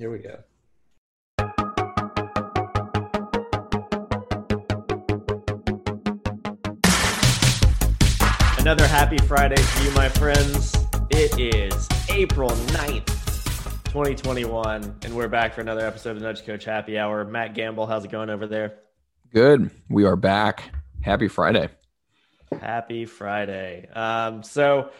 Here we go. Another happy Friday to you, my friends. It is April 9th, 2021, and we're back for another episode of Nudge Coach Happy Hour. Matt Gamble, how's it going over there? Good. We are back. Happy Friday. Happy Friday. Um, so,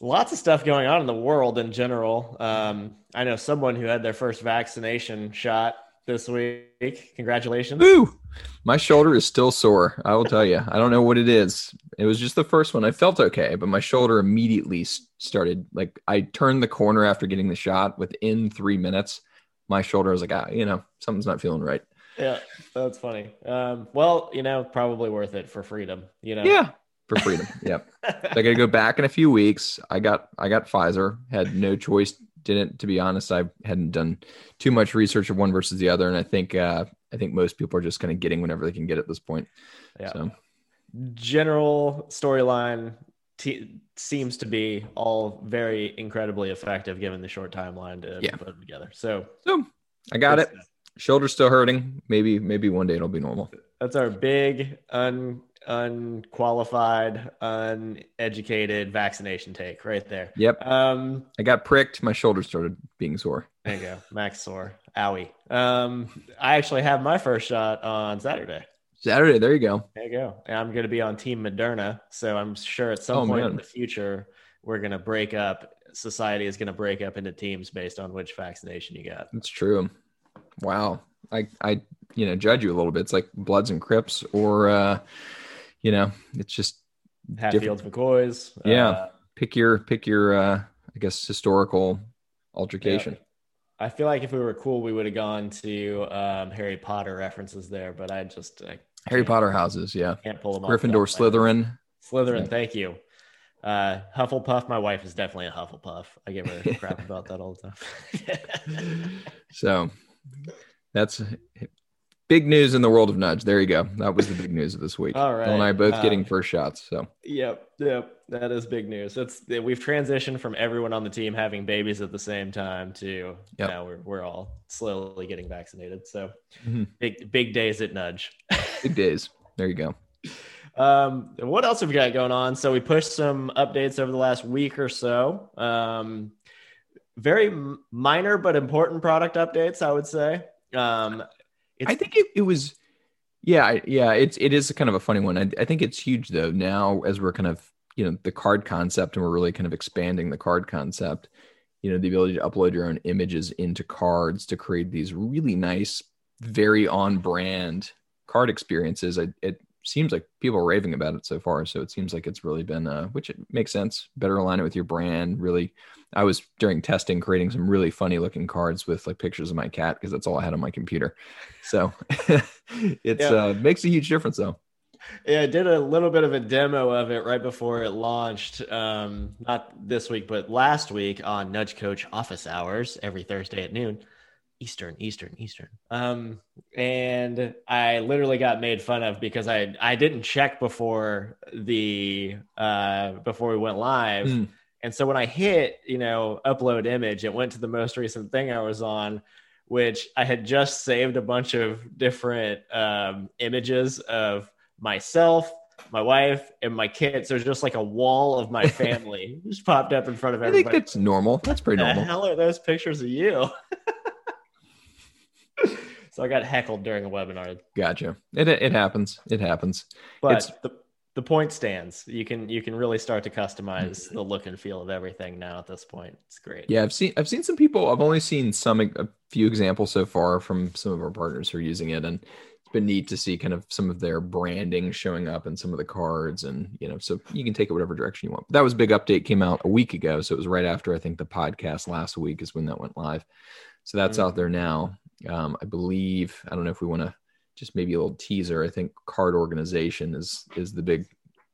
lots of stuff going on in the world in general. Um, I know someone who had their first vaccination shot this week. Congratulations. Woo! My shoulder is still sore. I will tell you. I don't know what it is. It was just the first one. I felt okay, but my shoulder immediately started like I turned the corner after getting the shot. Within three minutes, my shoulder was like, ah, you know, something's not feeling right. Yeah, that's funny. Um, well, you know, probably worth it for freedom. You know. Yeah, for freedom. yep. So I got to go back in a few weeks. I got I got Pfizer. Had no choice. Didn't to be honest. I hadn't done too much research of one versus the other, and I think uh, I think most people are just kind of getting whenever they can get at this point. Yeah. So General storyline t- seems to be all very incredibly effective given the short timeline to Yeah. put them together. So so I got it. stuff. Shoulder's still hurting. Maybe maybe one day it'll be normal. That's our big un unqualified, uneducated vaccination take right there. Yep. Um, I got pricked. My shoulder started being sore. there you go, Max sore, owie. Um, I actually have my first shot on Saturday. Saturday. There you go. There you go. And I'm going to be on Team Moderna, so I'm sure at some Oh, point in the future we're going to break up. Society is going to break up into teams based on which vaccination you got. That's true. Wow. I I you know judge you a little bit. It's like Bloods and Crips, or uh, you know, it's just Hatfields, McCoys. Yeah. Uh, pick your pick your uh, I guess historical altercation. I feel like if we were cool, we would have gone to um, Harry Potter references there, but I just I Harry Potter houses, yeah. can't pull them off. Gryffindor. Slytherin. Slytherin, thank you. Uh, Hufflepuff. My wife is definitely a Hufflepuff. I give her crap about that all the time. So that's big news in the world of nudge. There you go. That was the big news of this week. All right. Bill and I both Um, getting first shots. So Yep, yep, that is big news. It's we've transitioned from everyone on the team having babies at the same time to Yep. now we're we're all slowly getting vaccinated. So Mhm. big big days at Nudge. big days. There you go. Um, what else have we got going on? So we pushed some updates over the last week or so. Um, very minor but important product updates, I would say. Um, it's, I think it, it was, yeah, yeah. It's it is kind of a funny one. I, I think it's huge though. Now as we're kind of you know the card concept and we're really kind of expanding the card concept. You know the ability to upload your own images into cards to create these really nice, very on brand card experiences. It seems like people are raving about it so far. So it seems like it's really been, uh, which it makes sense. Better align it with your brand. Really, I was during testing creating some really funny looking cards with like pictures of my cat because that's all I had on my computer. So it's Yeah. uh, makes a huge difference though. Yeah, I did a little bit of a demo of it right before it launched. Um, not this week, but last week on Nudge Coach office hours every Thursday at noon, Eastern, Eastern, Eastern. Um, and I literally got made fun of because I I didn't check before the uh, before we went live. Hmm. And so when I hit, you know, upload image, it went to the most recent thing I was on, which I had just saved a bunch of different um, images of myself, my wife, and my kids. There's just like a wall of my family just popped up in front of everybody. I think that's normal. That's pretty the normal. hell are those pictures of you? so I got heckled during a webinar, Gotcha. It it happens. It happens. but It's- the the point stands. You can you can really start to customize Mm-hmm. the look and feel of everything now at this point. It's great. Yeah, I've seen I've seen some people. I've only seen some a few examples so far from some of our partners who are using it, and it's been neat to see kind of some of their branding showing up in some of the cards, and you know, so you can take it whatever direction you want. But that was a big update came out a week ago, so it was right after I think the podcast last week is when that went live. So that's Mhm. out there now. Um, I believe I don't know if we want to just maybe a little teaser. I think card organization is is the big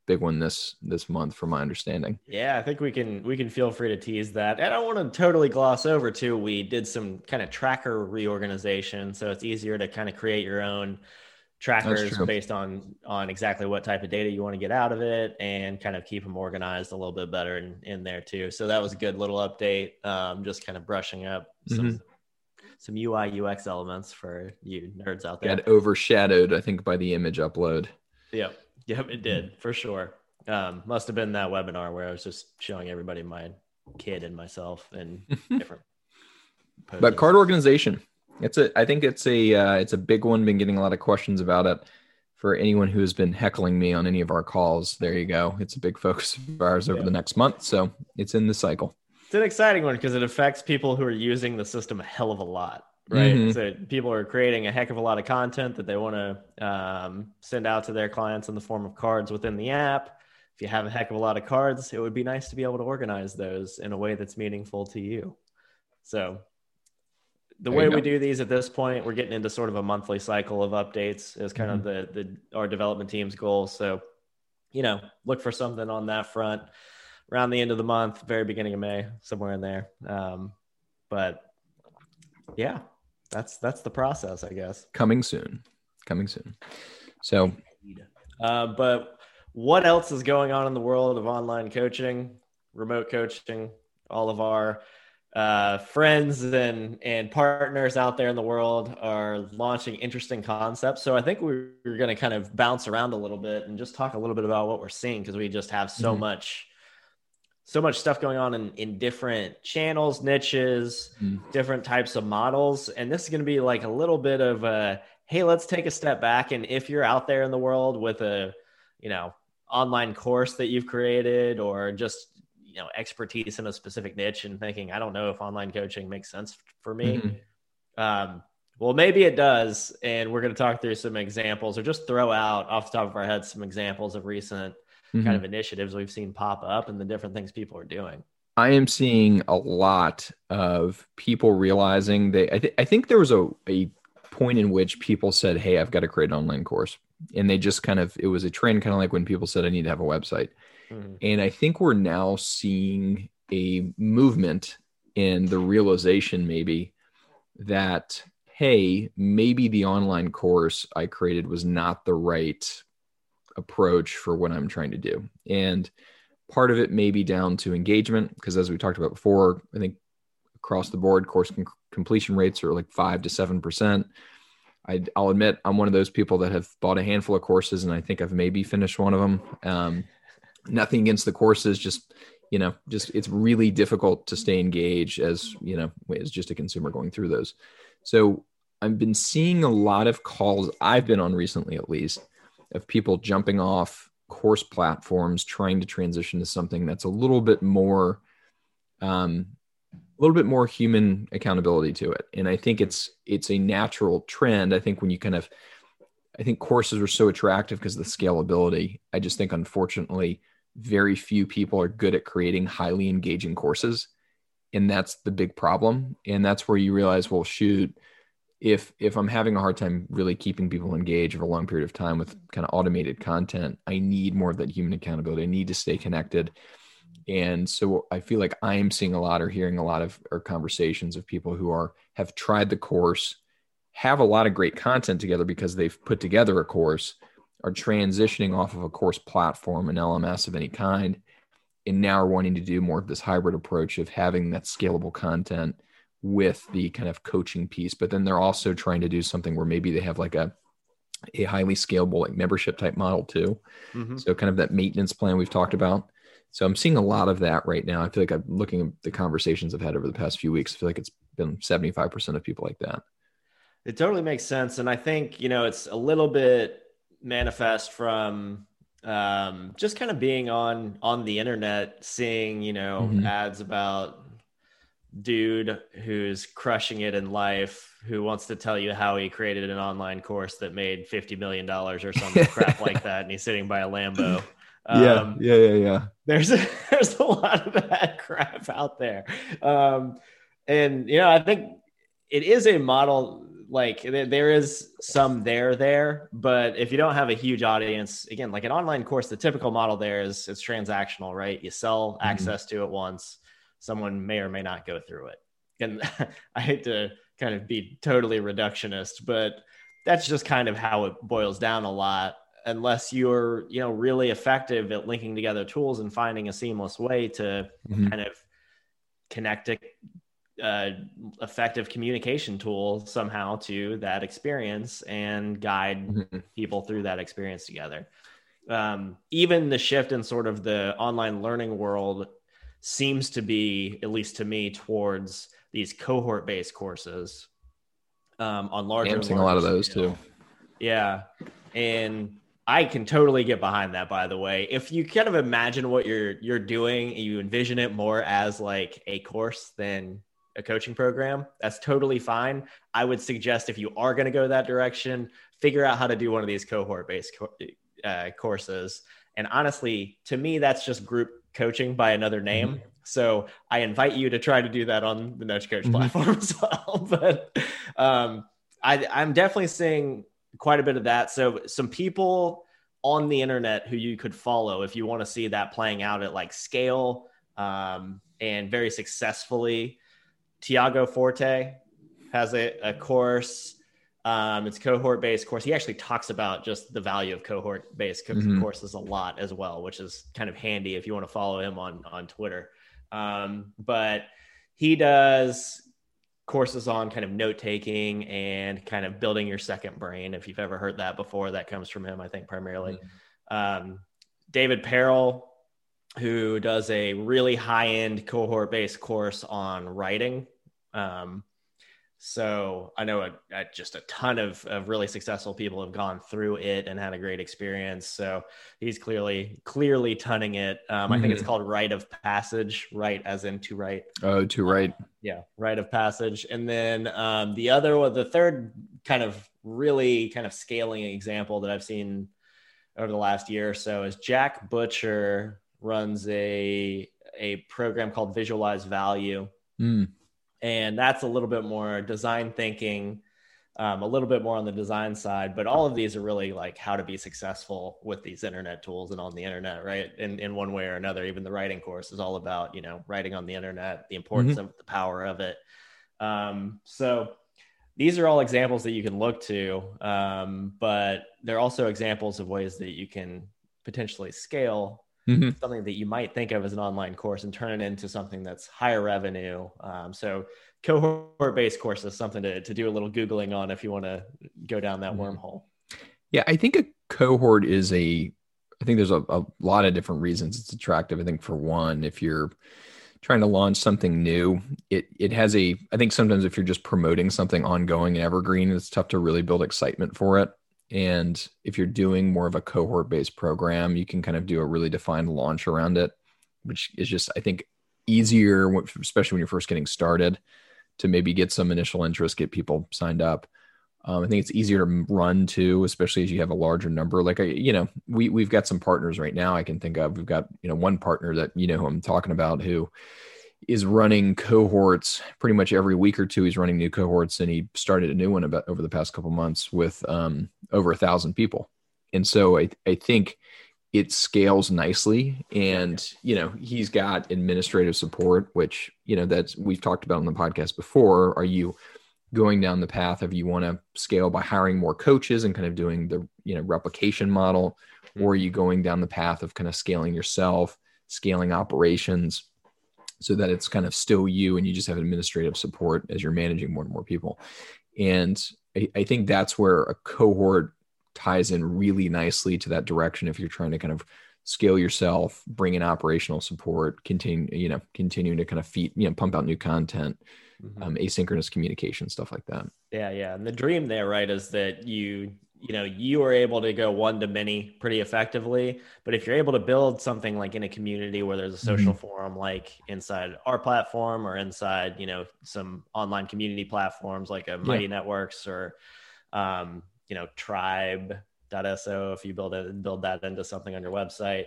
big one this this month, from my understanding. Yeah, I think we can we can feel free to tease that. And I don't want to totally gloss over too. We did some kind of tracker reorganization, so it's easier to kind of create your own trackers based on on exactly what type of data you want to get out of it, and kind of keep them organized a little bit better in, in there too. So that was a good little update. Um, just kind of brushing up some Mhm. Some UI UX elements for you nerds out there. Got overshadowed, I think, by the image upload. Yep, yep, it did for sure. Um, must have been that webinar where I was just showing everybody my kid and myself and different. Poses. But card organization, it's a. I think it's a. Uh, it's a big one. Been getting a lot of questions about it. For anyone who has been heckling me on any of our calls, there you go. It's a big focus of ours over yeah. the next month, so it's in the cycle. It's an exciting one because it affects people who are using the system a hell of a lot right? Mm-hmm. So people are creating a heck of a lot of content that they want to um, send out to their clients in the form of cards within the app if you have a heck of a lot of cards, it would be nice to be able to organize those in a way that's meaningful to you. So the there way we do these at this point, we're getting into sort of a monthly cycle of updates is kind mm-hmm. of the the our development team's goal. So, you know, look for something on that front around the end of the month, very beginning of May, somewhere in there. Um, but yeah, that's that's the process, I guess. Coming soon, coming soon. So, uh, but what else is going on in the world of online coaching, remote coaching? All of our uh, friends and and partners out there in the world are launching interesting concepts. So I think we're, we're going to kind of bounce around a little bit and just talk a little bit about what we're seeing because we just have so mm-hmm. much so much stuff going on in, in different channels, niches, mm. different types of models. And this is going to be like a little bit of a hey, let's take a step back. And if you're out there in the world with a, you know, online course that you've created or just you know expertise in a specific niche and thinking i don't know if online coaching makes sense for me mm-hmm. um, well maybe it does and we're going to talk through some examples or just throw out off the top of our heads some examples of recent mm-hmm. kind of initiatives we've seen pop up and the different things people are doing i am seeing a lot of people realizing they i, th- I think there was a, a point in which people said hey i've got to create an online course and they just kind of it was a trend kind of like when people said i need to have a website mm-hmm. and i think we're now seeing a movement in the realization maybe that hey maybe the online course i created was not the right approach for what i'm trying to do and part of it may be down to engagement because as we talked about before i think across the board course completion rates are like 5 to 7% I, will admit I'm one of those people that have bought a handful of courses, and I think I've maybe finished one of them. Um, nothing against the courses, just you know, just it's really difficult to stay engaged as you know, as just a consumer going through those. So I've been seeing a lot of calls I've been on recently, at least, of people jumping off course platforms, trying to transition to something that's a little bit more um, a little bit more human accountability to it. And i think it's it's a natural trend. I think when you kind of i think courses are so attractive because of the scalability. I just think unfortunately very few people are good at creating highly engaging courses. And that's the big problem. And that's where you realize well shoot if if i'm having a hard time really keeping people engaged over a long period of time with kind of automated content i need more of that human accountability. I need to stay connected. And so i feel like i am seeing a lot or hearing a lot of or conversations of people who are have tried the course have a lot of great content together because they've put together a course are transitioning off of a course platform an lms of any kind and now are wanting to do more of this hybrid approach of having that scalable content with the kind of coaching piece but then they're also trying to do something where maybe they have like a a highly scalable like membership type model too mm-hmm. so kind of that maintenance plan we've talked about so I'm seeing a lot of that right now. I feel like I'm looking at the conversations I've had over the past few weeks. I feel like it's been 75% of people like that. It totally makes sense. And I think, you know, it's a little bit manifest from um, just kind of being on on the internet, seeing, you know, mm-hmm. ads about dude who's crushing it in life who wants to tell you how he created an online course that made 50 million dollars or something crap like that and he's sitting by a lambo um, yeah, yeah, yeah, yeah. There's a, there's a lot of that crap out there, um, and you know I think it is a model like there is some there there, but if you don't have a huge audience, again, like an online course, the typical model there is it's transactional, right? You sell mm-hmm. access to it once, someone may or may not go through it, and I hate to kind of be totally reductionist, but that's just kind of how it boils down a lot unless you're you know really effective at linking together tools and finding a seamless way to mm-hmm. kind of connect it uh, effective communication tool somehow to that experience and guide mm-hmm. people through that experience together. Um, even the shift in sort of the online learning world seems to be, at least to me, towards these cohort based courses um, on larger. I'm seeing a lot of those too. Yeah, and I can totally get behind that. By the way, if you kind of imagine what you're you're doing, and you envision it more as like a course than a coaching program, that's totally fine. I would suggest if you are going to go that direction, figure out how to do one of these cohort based co- uh, courses. And honestly, to me, that's just group coaching by another name. Mm-hmm. So I invite you to try to do that on the Nudge Coach mm-hmm. platform as well. but um, I, I'm definitely seeing quite a bit of that. So some people on the internet who you could follow if you want to see that playing out at like scale um, and very successfully. Tiago Forte has a, a course. Um, it's cohort based course. He actually talks about just the value of cohort based mm-hmm. courses a lot as well, which is kind of handy if you want to follow him on on Twitter. Um, but he does courses on kind of note taking and kind of building your second brain. If you've ever heard that before, that comes from him, I think, primarily. Mm-hmm. Um, David Perell, who does a really high end cohort based course on writing. Um, so I know a, a, just a ton of, of really successful people have gone through it and had a great experience. So he's clearly clearly tunning it. Um, mm-hmm. I think it's mm-hmm. called Write of Passage, right as in to write. Oh, to write. Um, yeah, Write of Passage. And then um, the other one, the third kind of really kind of scaling example that I've seen over the last year or so is Jack Butcher runs a a program called Visualize Value. Mm and that's a little bit more design thinking um, a little bit more on the design side but all of these are really like how to be successful with these internet tools and on the internet right in, in one way or another even the writing course is all about you know writing on the internet the importance mm-hmm. of the power of it um, so these are all examples that you can look to um, but they're also examples of ways that you can potentially scale mm-hmm. something that you might think of as an online course and turn it into something that's higher revenue. Um, so cohort based course is something to, to do a little Googling on if you want to go down that mm-hmm. wormhole. Yeah, I think a cohort is a, I think there's a, a lot of different reasons it's attractive. I think for one, if you're trying to launch something new, it it has a I think sometimes if you're just promoting something ongoing and evergreen, it's tough to really build excitement for it. And if you're doing more of a cohort based program, you can kind of do a really defined launch around it, which is just, I think, easier, especially when you're first getting started, to maybe get some initial interest, get people signed up. Um, I think it's easier to run too, especially as you have a larger number. Like I, you know, we we've got some partners right now. I can think of. We've got you know one partner that you know who I'm talking about who is running cohorts pretty much every week or two. He's running new cohorts, and he started a new one about over the past couple months with um, over a thousand people. And so I, I think it scales nicely. And you know, he's got administrative support, which you know that's we've talked about on the podcast before. Are you going down the path of you want to scale by hiring more coaches and kind of doing the you know replication model, or are you going down the path of kind of scaling yourself, scaling operations? So that it's kind of still you and you just have administrative support as you're managing more and more people. And I, I think that's where a cohort ties in really nicely to that direction if you're trying to kind of scale yourself, bring in operational support, continue, you know, continuing to kind of feed, you know, pump out new content, mm-hmm. um, asynchronous communication, stuff like that. Yeah, yeah. And the dream there, right, is that you you know you are able to go one to many pretty effectively but if you're able to build something like in a community where there's a social mm-hmm. forum like inside our platform or inside you know some online community platforms like a mighty yeah. networks or um, you know tribe.so if you build it build that into something on your website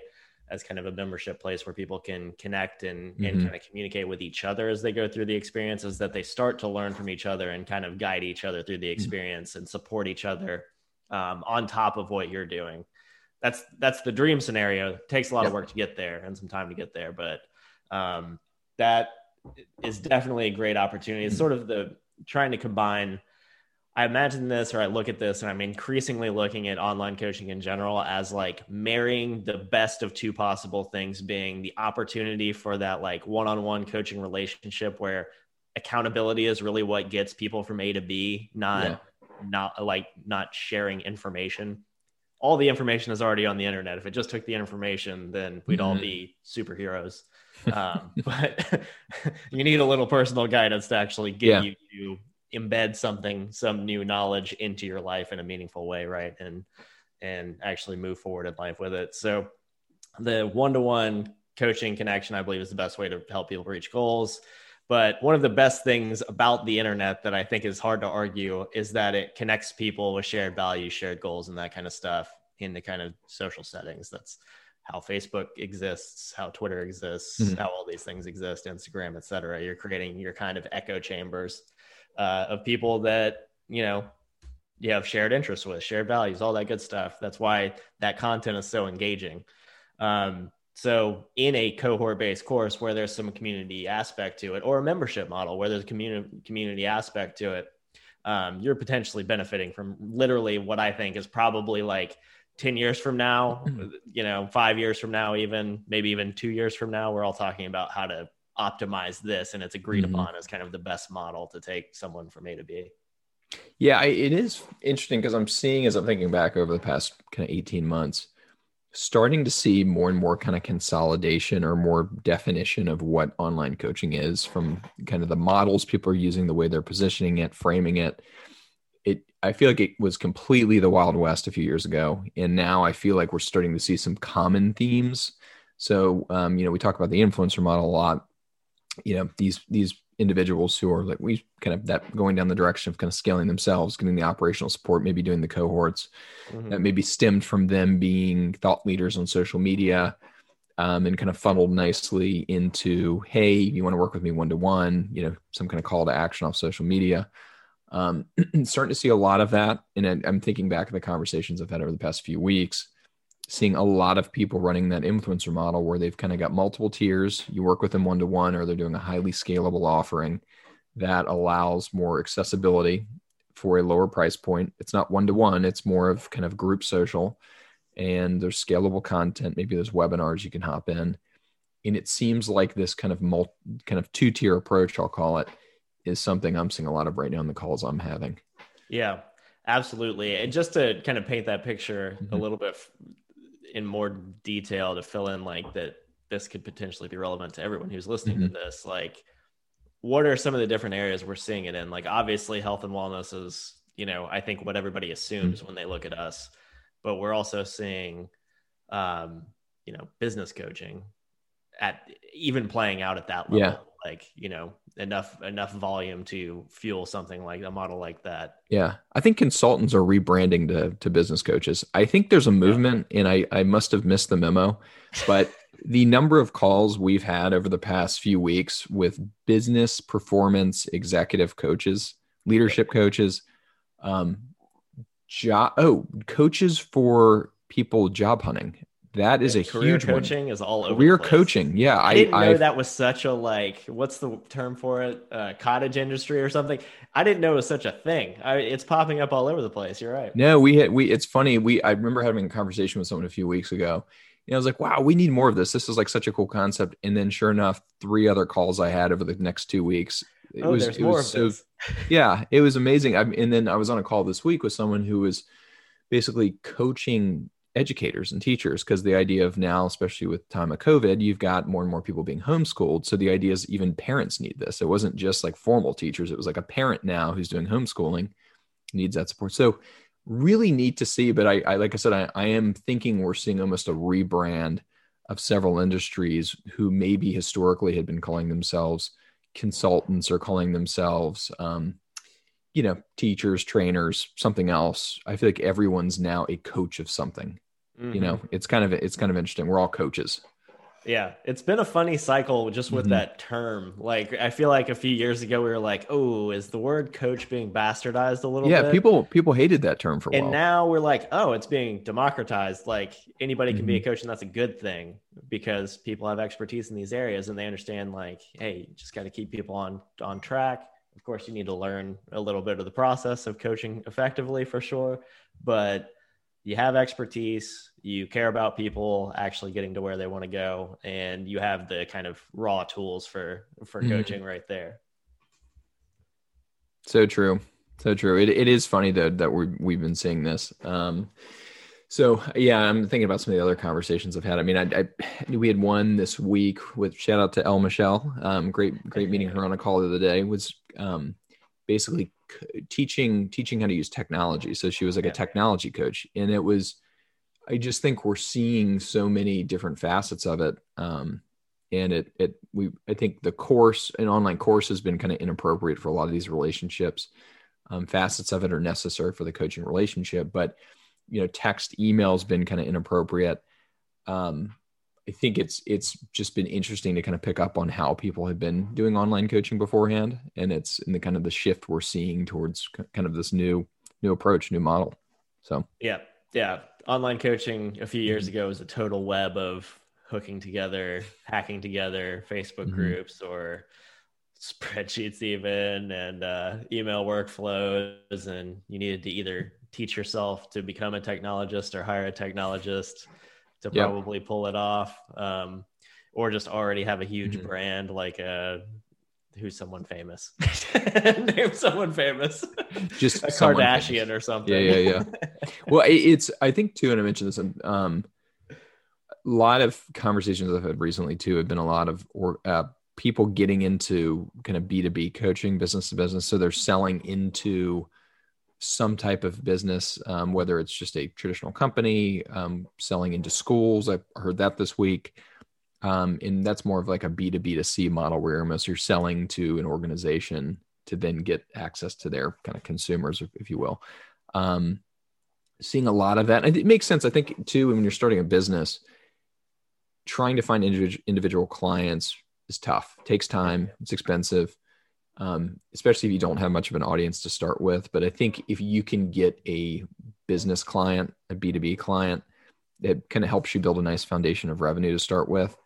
as kind of a membership place where people can connect and, mm-hmm. and kind of communicate with each other as they go through the experiences that they start to learn from each other and kind of guide each other through the mm-hmm. experience mm-hmm. and support each other um, on top of what you're doing. That's that's the dream scenario. It takes a lot yep. of work to get there and some time to get there, but um, that is definitely a great opportunity. It's sort of the trying to combine. I imagine this or I look at this and I'm increasingly looking at online coaching in general as like marrying the best of two possible things being the opportunity for that like one-on-one coaching relationship where accountability is really what gets people from A to B, not Yeah. Not like not sharing information. All the information is already on the internet. If it just took the information, then we'd all Mhm. be superheroes. Um, but you need a little personal guidance to actually get Yeah. you to embed something, some new knowledge into your life in a meaningful way, right? And and actually move forward in life with it. So the one-to-one coaching connection, I believe, is the best way to help people reach goals. But one of the best things about the internet that I think is hard to argue is that it connects people with shared values, shared goals, and that kind of stuff in the kind of social settings. That's how Facebook exists, how Twitter exists, Mhm. how all these things exist, Instagram, et cetera. You're creating your kind of echo chambers uh, of people that, you know, you have shared interests with, shared values, all that good stuff. That's why that content is so engaging. Um, so, in a cohort based course where there's some community aspect to it, or a membership model where there's a community community aspect to it, um, you're potentially benefiting from literally what I think is probably like 10 years from now, you know, five years from now, even maybe even two years from now, we're all talking about how to optimize this. And it's agreed Mhm. upon as kind of the best model to take someone from A to B. Yeah, I, it is interesting because I'm seeing as I'm thinking back over the past kind of 18 months, starting to see more and more kind of consolidation or more definition of what online coaching is from kind of the models people are using, the way they're positioning it, framing it. It I feel like it was completely the Wild West a few years ago. And now I feel like we're starting to see some common themes. So um, you know, we talk about the influencer model a lot. You know, these these individuals who are like we kind of that going down the direction of kind of scaling themselves, getting the operational support, maybe doing the cohorts Mhm. that maybe stemmed from them being thought leaders on social media um, and kind of funneled nicely into, hey, you want to work with me one to one, you know, some kind of call to action off social media. Um, starting to see a lot of that. And I'm thinking back to the conversations I've had over the past few weeks, seeing a lot of people running that influencer model where they've kind of got multiple tiers. You work with them one to one, or they're doing a highly scalable offering that allows more accessibility for a lower price point. It's not one to one, it's more of kind of group social. And there's scalable content. Maybe there's webinars you can hop in. And it seems like this kind of multi, kind of two tier approach, I'll call it, is something I'm seeing a lot of right now in the calls I'm having. Yeah, absolutely. And just to kind of paint that picture a Mhm. little bit in more detail to fill in like that this could potentially be relevant to everyone who's listening to this, like what are some of the different areas we're seeing it in? Like obviously health and wellness is, you know, I think what everybody assumes when they look at us, but we're also seeing um, you know, business coaching at even playing out at that level. Yeah. Like, you know, enough enough volume to fuel something like a model like that. Yeah, I think consultants are rebranding to to business coaches. I think there's a movement, and I I must have missed the memo, but the number of calls we've had over the past few weeks with business performance executive coaches, leadership coaches, um, job oh coaches for people job hunting. That is a career huge one. coaching is all over. Career coaching, yeah. I I didn't know I that was such a like. What's the term for it? Uh, cottage industry or something. I didn't know it was such a thing. I, it's popping up all over the place. You're right. No, we had we. It's funny. We I remember having a conversation with someone a few weeks ago. And I was like, "Wow, we need more of this. This is like such a cool concept." And then, sure enough, three other calls I had over the next two weeks. It oh, was, there's it more was of so this. yeah, it was amazing. I, and then I was on a call this week with someone who was basically coaching educators and teachers because the idea of now, especially with time of COVID, you've got more and more people being homeschooled. So the idea is even parents need this. It wasn't just like formal teachers; it was like a parent now who's doing homeschooling needs that support. So really neat to see. But I, I like I said, I, I am thinking we're seeing almost a rebrand of several industries who maybe historically had been calling themselves consultants or calling themselves um, you know teachers trainers something else i feel like everyone's now a coach of something you know it's kind of it's kind of interesting we're all coaches Yeah, it's been a funny cycle just with Mhm. that term. Like, I feel like a few years ago we were like, "Oh, is the word coach being bastardized a little yeah bit?" people people hated that term for a and while now we're like, "Oh, it's being democratized. Like anybody can Mm-hmm. be a coach, and that's a good thing because people have expertise in these areas, and they understand like, hey, you just got to keep people on on track. Of course, you need to learn a little bit of the process of coaching effectively for sure, but you have expertise, you care about people actually getting to where they want to go, and you have the kind of raw tools for for Mhm. coaching right there. So true. So true. It, it is funny though that we we've been seeing this. Um, so yeah, I'm thinking about some of the other conversations I've had. I mean, I, I we had one this week with shout out to El Michelle. Um, great, great meeting her on a call the other day. Was um, basically teaching teaching how to use technology. So she was like yeah. a technology coach, and it was. I just think we're seeing so many different facets of it. Um, and it it we I think the course an online course has been kind of inappropriate for a lot of these relationships. Um, facets of it are necessary for the coaching relationship, but you know, text email has been kind of inappropriate. Um, I think it's it's just been interesting to kind of pick up on how people have been doing online coaching beforehand, and it's in the kind of the shift we're seeing towards kind of this new new approach, new model. So yeah, yeah, online coaching a few years mm-hmm. ago was a total web of hooking together, hacking together Facebook mm-hmm. groups or spreadsheets even and uh, email workflows and you needed to either teach yourself to become a technologist or hire a technologist to yep. probably pull it off um, or just already have a huge mm-hmm. brand like a uh, who's someone famous name someone famous just a kardashian famous. or something yeah yeah yeah well it's i think too and i mentioned this um a lot of conversations i've had recently too have been a lot of or uh, people getting into kind of b2b coaching business to business so they're selling into some type of business, um, whether it's just a traditional company um, selling into schools. I heard that this week. Um, and that's more of like a B2B to C model where almost you're selling to an organization to then get access to their kind of consumers, if you will. Um, seeing a lot of that. It makes sense, I think, too, when you're starting a business, trying to find individual, clients is tough, takes time, it's expensive um, especially if you don't have much of an audience to start with. But I think if you can get a business client, a B2B client, it kind of helps you build a nice foundation of revenue to start with.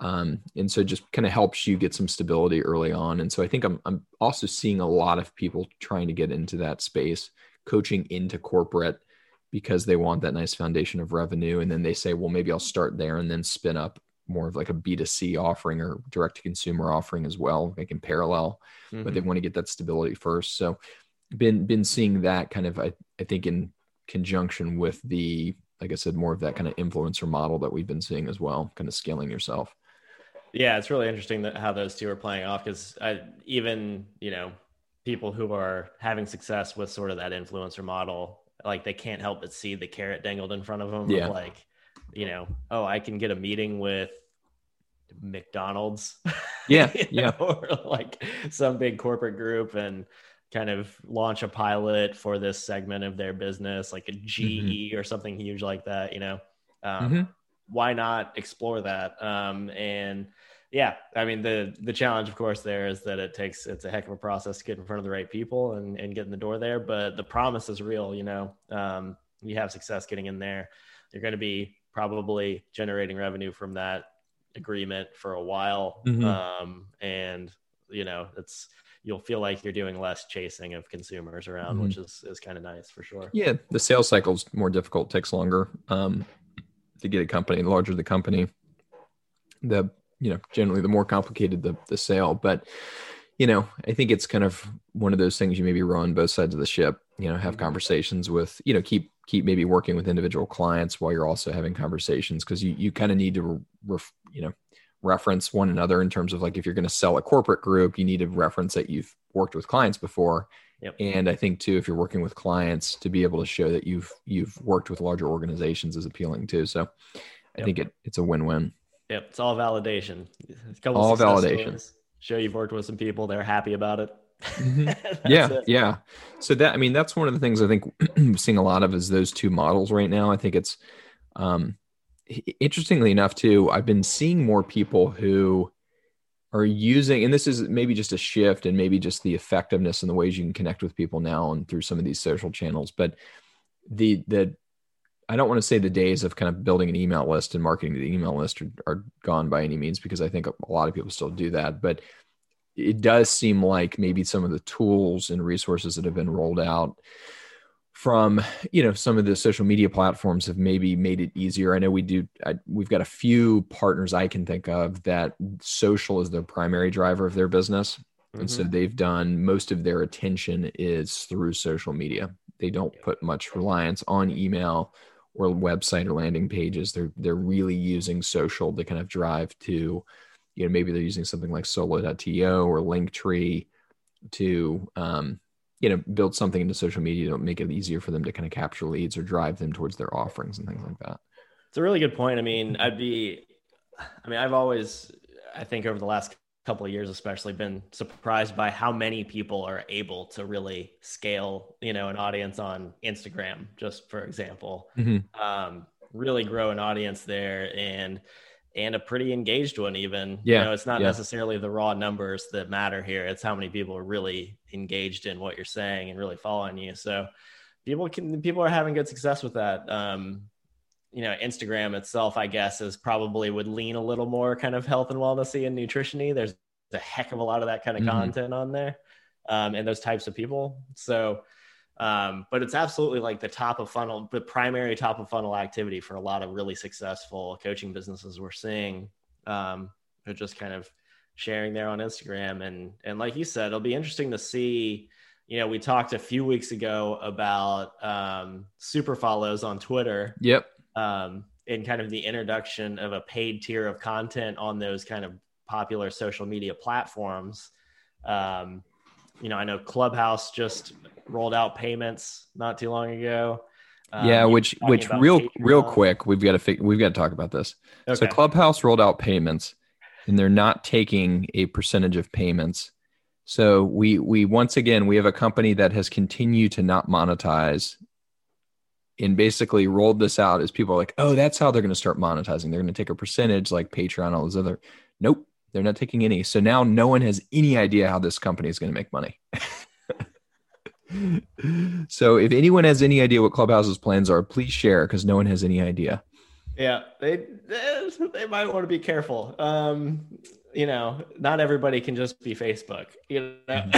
Um, and so just kind of helps you get some stability early on. And so I think I'm, I'm also seeing a lot of people trying to get into that space, coaching into corporate because they want that nice foundation of revenue. And then they say, well, maybe I'll start there and then spin up more of like a B2C offering or direct to consumer offering as well, making parallel, mm-hmm. but they mm-hmm. want to get that stability first. So been been seeing that kind of I, I think in conjunction with the like I said, more of that kind of influencer model that we've been seeing as well, kind of scaling yourself. Yeah, it's really interesting that how those two are playing off because even you know people who are having success with sort of that influencer model, like they can't help but see the carrot dangled in front of them. Yeah. Of like you know, oh, I can get a meeting with McDonald's. Yeah. yeah. or like some big corporate group and kind of launch a pilot for this segment of their business, like a GE mm-hmm. or something huge like that, you know. Um, mm-hmm. Why not explore that? Um, and yeah, I mean the the challenge, of course, there is that it takes it's a heck of a process to get in front of the right people and, and get in the door there. But the promise is real, you know. Um, you have success getting in there. You're going to be probably generating revenue from that agreement for a while. Mm-hmm. Um, and you know, it's you'll feel like you're doing less chasing of consumers around, mm-hmm. which is is kind of nice for sure. Yeah, the sales cycle's more difficult, takes longer um, to get a company. The larger the company, the you know generally the more complicated the the sale. But you know, I think it's kind of one of those things you maybe row on both sides of the ship. You know, have mm-hmm. conversations with you know keep keep maybe working with individual clients while you're also having conversations because you you kind of need to ref, you know reference one another in terms of like if you're going to sell a corporate group you need to reference that you've worked with clients before yep. and i think too if you're working with clients to be able to show that you've you've worked with larger organizations is appealing too so i yep. think it, it's a win-win yep it's all validation It's all validation show you've worked with some people they're happy about it Mm-hmm. yeah, it. yeah. So that I mean, that's one of the things I think seeing a lot of is those two models right now. I think it's um, interestingly enough too. I've been seeing more people who are using, and this is maybe just a shift, and maybe just the effectiveness and the ways you can connect with people now and through some of these social channels. But the the I don't want to say the days of kind of building an email list and marketing the email list are, are gone by any means because I think a lot of people still do that. But it does seem like maybe some of the tools and resources that have been rolled out from you know some of the social media platforms have maybe made it easier i know we do I, we've got a few partners i can think of that social is the primary driver of their business And so mm-hmm. they've done most of their attention is through social media. They don't put much reliance on email or website or landing pages. They're they're really using social to kind of drive to, you know, maybe they're using something like solo.to or Linktree to um, you know, build something into social media to make it easier for them to kind of capture leads or drive them towards their offerings and things like that. It's a really good point. I mean, I'd be I mean, I've always I think over the last couple of years especially been surprised by how many people are able to really scale you know an audience on instagram just for example. Mm-hmm. um, really grow an audience there and and a pretty engaged one even. Yeah. you know it's not yeah. necessarily the raw numbers that matter here. It's how many people are really engaged in what you're saying and really following you. So people can people are having good success with that. Um, you know, Instagram itself, I guess, is probably would lean a little more kind of health and wellnessy and nutritiony. There's a heck of a lot of that kind of mm-hmm. content on there, um, and those types of people. So, um, but it's absolutely like the top of funnel, the primary top of funnel activity for a lot of really successful coaching businesses we're seeing. Um, they're just kind of sharing there on Instagram, and and like you said, it'll be interesting to see. You know, we talked a few weeks ago about um, super follows on Twitter. Yep um, in kind of the introduction of a paid tier of content on those kind of popular social media platforms. Um, you know, I know Clubhouse just rolled out payments not too long ago. Um, yeah, which which real Patreon. real quick, we've got to fig- we've got to talk about this. Okay. So Clubhouse rolled out payments, and they're not taking a percentage of payments. So we we once again we have a company that has continued to not monetize and basically rolled this out as people are like, oh, that's how they're going to start monetizing. They're going to take a percentage like Patreon, all those other. Nope, they're not taking any. So now no one has any idea how this company is going to make money. so if anyone has any idea what Clubhouse's plans are, please share because no one has any idea. Yeah, they they might want to be careful. Um, you know, not everybody can just be Facebook. You know.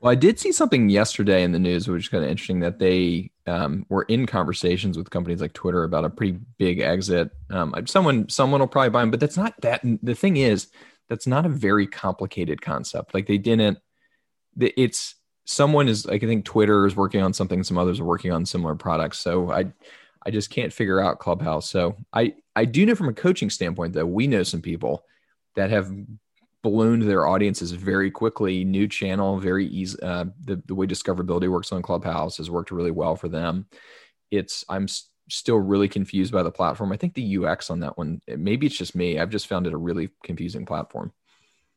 Well, I did see something yesterday in the news, which is kind of interesting that they um, were in conversations with companies like Twitter about a pretty big exit. Um, someone, someone will probably buy them, but that's not that. The thing is, that's not a very complicated concept. Like they didn't. It's someone is like I think Twitter is working on something. Some others are working on similar products. So I, I just can't figure out Clubhouse. So I, I do know from a coaching standpoint though, we know some people that have ballooned their audiences very quickly. New channel, very easy. Uh, the the way discoverability works on Clubhouse has worked really well for them. It's I'm still really confused by the platform. I think the UX on that one, maybe it's just me. I've just found it a really confusing platform.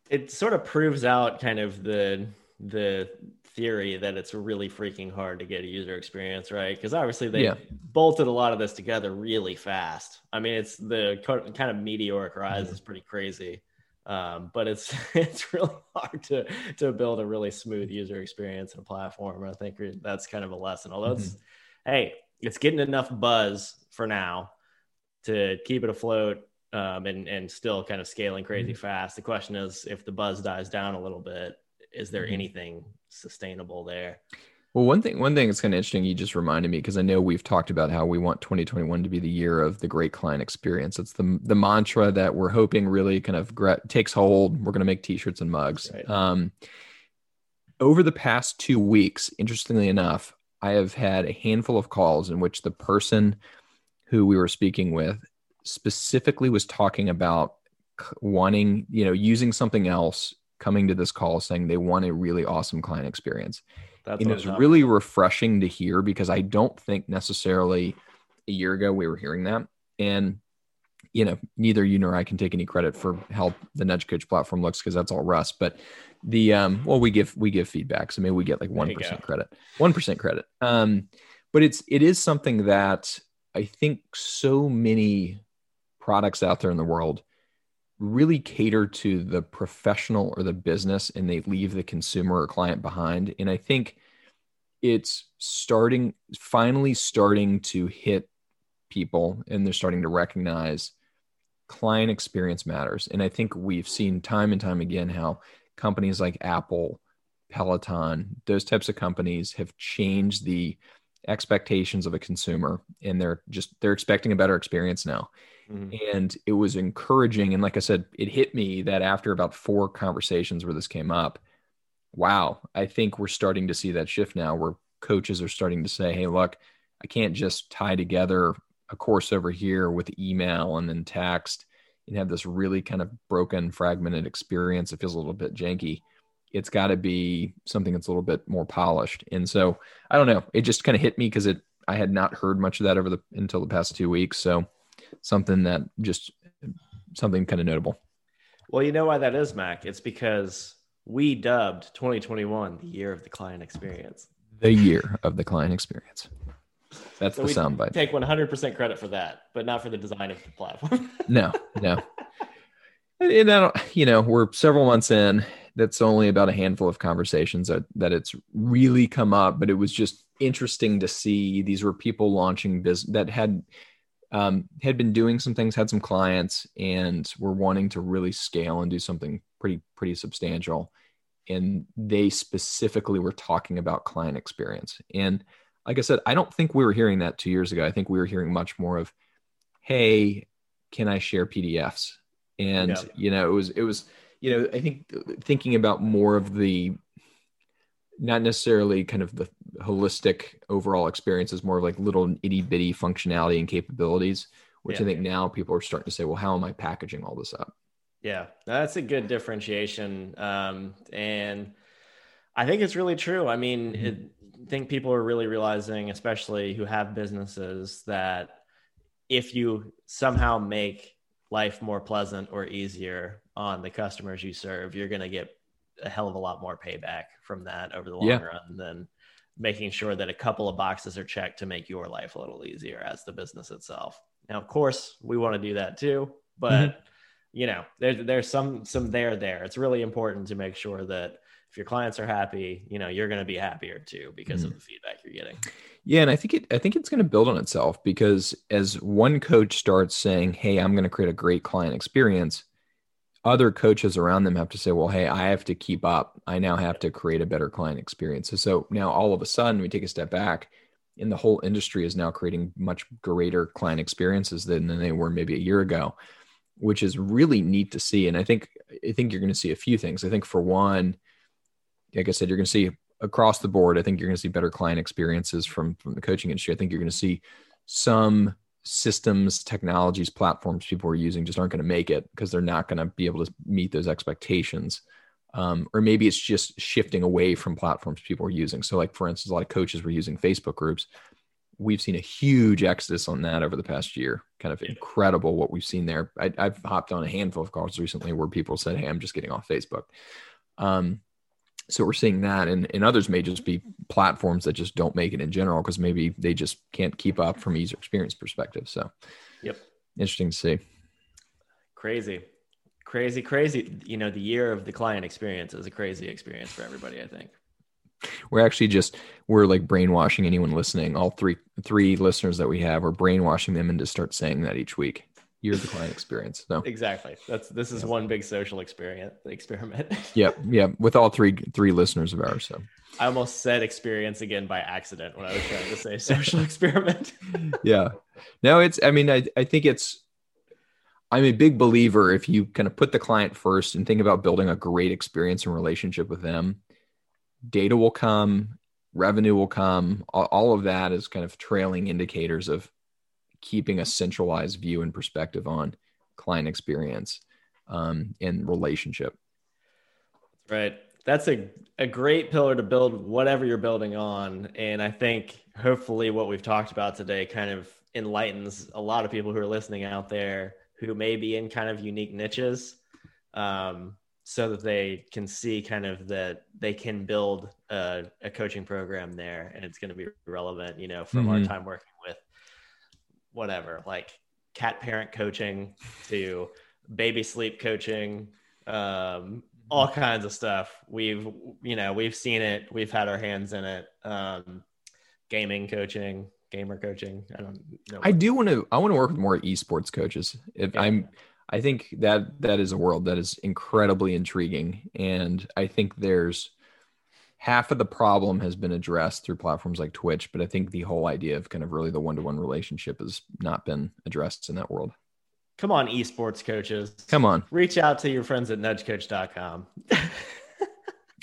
It sort of proves out kind of the the theory that it's really freaking hard to get a user experience right because obviously they yeah. bolted a lot of this together really fast i mean it's the kind of meteoric rise mm-hmm. is pretty crazy um, but it's it's really hard to to build a really smooth user experience and a platform. I think that's kind of a lesson. Although mm-hmm. it's hey, it's getting enough buzz for now to keep it afloat um, and and still kind of scaling crazy mm-hmm. fast. The question is, if the buzz dies down a little bit, is there mm-hmm. anything sustainable there? Well, one thing, one thing that's kind of interesting, you just reminded me because I know we've talked about how we want 2021 to be the year of the great client experience. It's the the mantra that we're hoping really kind of gra- takes hold. We're going to make T-shirts and mugs. Right. Um, over the past two weeks, interestingly enough, I have had a handful of calls in which the person who we were speaking with specifically was talking about wanting, you know, using something else, coming to this call saying they want a really awesome client experience that's it was really refreshing to hear because I don't think necessarily a year ago we were hearing that. And you know, neither you nor I can take any credit for how the Nudge Coach platform looks because that's all Russ. But the um, well, we give we give feedback, so maybe we get like one percent credit, one percent credit. Um, but it's it is something that I think so many products out there in the world really cater to the professional or the business and they leave the consumer or client behind. And I think it's starting, finally starting to hit people and they're starting to recognize client experience matters. And I think we've seen time and time again how companies like Apple, Peloton, those types of companies have changed the expectations of a consumer and they're just they're expecting a better experience now Mm-hmm. And it was encouraging. And like I said, it hit me that after about four conversations where this came up, wow, I think we're starting to see that shift now where coaches are starting to say, hey, look, I can't just tie together a course over here with email and then text and have this really kind of broken, fragmented experience. It feels a little bit janky. It's got to be something that's a little bit more polished. And so I don't know. It just kind of hit me because it I had not heard much of that over the until the past two weeks. So something that just something kind of notable. Well, you know why that is, Mac. It's because we dubbed 2021 the year of the client experience. The year of the client experience. That's So the soundbite. Take 100% credit for that, but not for the design of the platform. No, no. And I don't, you know, we're several months in. That's only about a handful of conversations that, that it's really come up, but it was just interesting to see. These were people launching business that had um, had been doing some things, had some clients, and were wanting to really scale and do something pretty pretty substantial. And they specifically were talking about client experience. And like I said, I don't think we were hearing that two years ago. I think we were hearing much more of, "Hey, can I share PDFs?" And Yeah. you know, it was it was you know, I think thinking about more of the not necessarily kind of the holistic overall experience is more of like little itty bitty functionality and capabilities, which Yeah. I think now people are starting to say, well, how am I packaging all this up? Yeah, that's a good differentiation. Um, and I think it's really true. I mean, Mhm. it, I think people are really realizing, especially who have businesses, that if you somehow make life more pleasant or easier on the customers you serve, you're going to get a hell of a lot more payback from that over the long Yeah. run than making sure that a couple of boxes are checked to make your life a little easier as the business itself. Now, of course, we want to do that too, but mm-hmm. you know, there's there's some some there there. It's really important to make sure that if your clients are happy, you know, you're going to be happier too because of mm-hmm. the feedback you're getting. Yeah, and I think it I think it's going to build on itself because as one coach starts saying, "Hey, I'm going to create a great client experience," other coaches around them have to say, "Well, hey, I have to keep up. I now have to create a better client experience." So, so now all of a sudden, we take a step back, and the whole industry is now creating much greater client experiences than, than they were maybe a year ago, which is really neat to see. And I think I think you're going to see a few things. I think for one, like I said, you're going to see across the board. I think you're going to see better client experiences from from the coaching industry. I think you're going to see some systems, technologies, platforms people are using just aren't going to make it because they're not going to be able to meet those expectations. Um, or maybe it's just shifting away from platforms people are using. So, like for instance, a lot of coaches were using Facebook groups. We've seen a huge exodus on that over the past year. Kind of incredible what we've seen there. I, I've hopped on a handful of calls recently where people said, "Hey, I'm just getting off Facebook." Um, so we're seeing that and, and others may just be platforms that just don't make it in general because maybe they just can't keep up from user experience perspective so Yep. interesting to see Crazy. Crazy, crazy. You know, the year of the client experience is a crazy experience for everybody, I think. we're actually just we're like brainwashing anyone listening all three three listeners that we have we're brainwashing them into start saying that each week you're the client experience No, Exactly. That's this is one big social experience experiment. yep, yep. with all three three listeners of ours so I almost said experience again by accident when I was trying to say social experiment. yeah no it's i mean I, I think it's i'm a big believer if you kind of put the client first and think about building a great experience and relationship with them data will come revenue will come all, all of that is kind of trailing indicators of keeping a centralized view and perspective on client experience um, and relationship Right. That's a, a great pillar to build whatever you're building on. And I think hopefully what we've talked about today kind of enlightens a lot of people who are listening out there who may be in kind of unique niches um, so that they can see kind of that they can build a, a coaching program there and it's going to be relevant, you know, from our Mhm. time working whatever, like cat parent coaching to baby sleep coaching, um, all kinds of stuff. We've, you know, we've seen it. We've had our hands in it. Um, gaming coaching, gamer coaching. I don't know. I do want to. I want to work with more esports coaches. If Yeah. I'm, I think that that is a world that is incredibly intriguing, and I think there's half of the problem has been addressed through platforms like Twitch, but I think the whole idea of kind of really the one-to-one relationship has not been addressed in that world. Come on, esports coaches. Come on, Reach out to your friends at nudgecoach.com.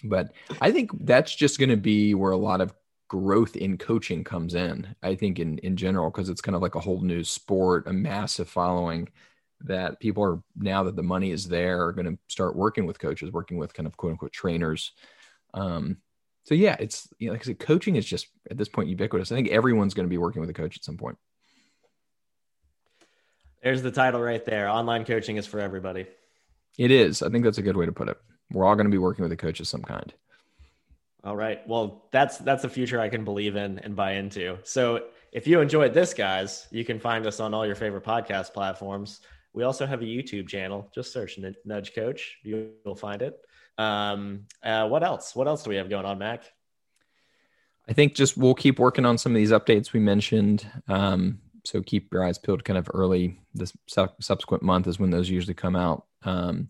But I think that's just going to be where a lot of growth in coaching comes in. I think in in general because it's kind of like a whole new sport, a massive following that people are now that the money is there are going to start working with coaches, working with kind of quote unquote trainers. Um, so yeah, it's you know, like I said, coaching is just at this point ubiquitous. I think everyone's going to be working with a coach at some point. There's the title right there. Online coaching is for everybody. It is. I think that's a good way to put it. We're all going to be working with a coach of some kind. All right. Well, that's that's a future I can believe in and buy into. So if you enjoyed this, guys, you can find us on all your favorite podcast platforms. We also have a YouTube channel. Just search Nudge Coach. You'll find it. Um, uh, what else? What else do we have going on, Mac? I think just we'll keep working on some of these updates we mentioned. Um, so keep your eyes peeled kind of early this su- subsequent month is when those usually come out. Um,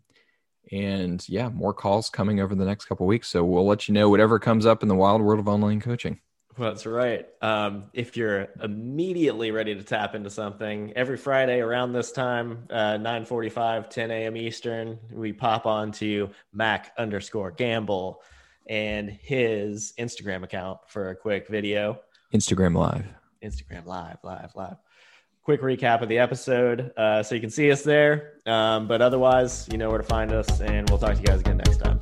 and yeah, more calls coming over the next couple weeks. So we'll let you know whatever comes up in the wild world of online coaching. That's right. Um, if you're immediately ready to tap into something, every Friday around this time, uh, 9:45, 10 a.m. Eastern, we pop on to Mac underscore Gamble and his Instagram account for a quick video. Instagram Live. Instagram Live, live, live. Quick recap of the episode, uh, so you can see us there. Um, but otherwise, you know where to find us, and we'll talk to you guys again next time.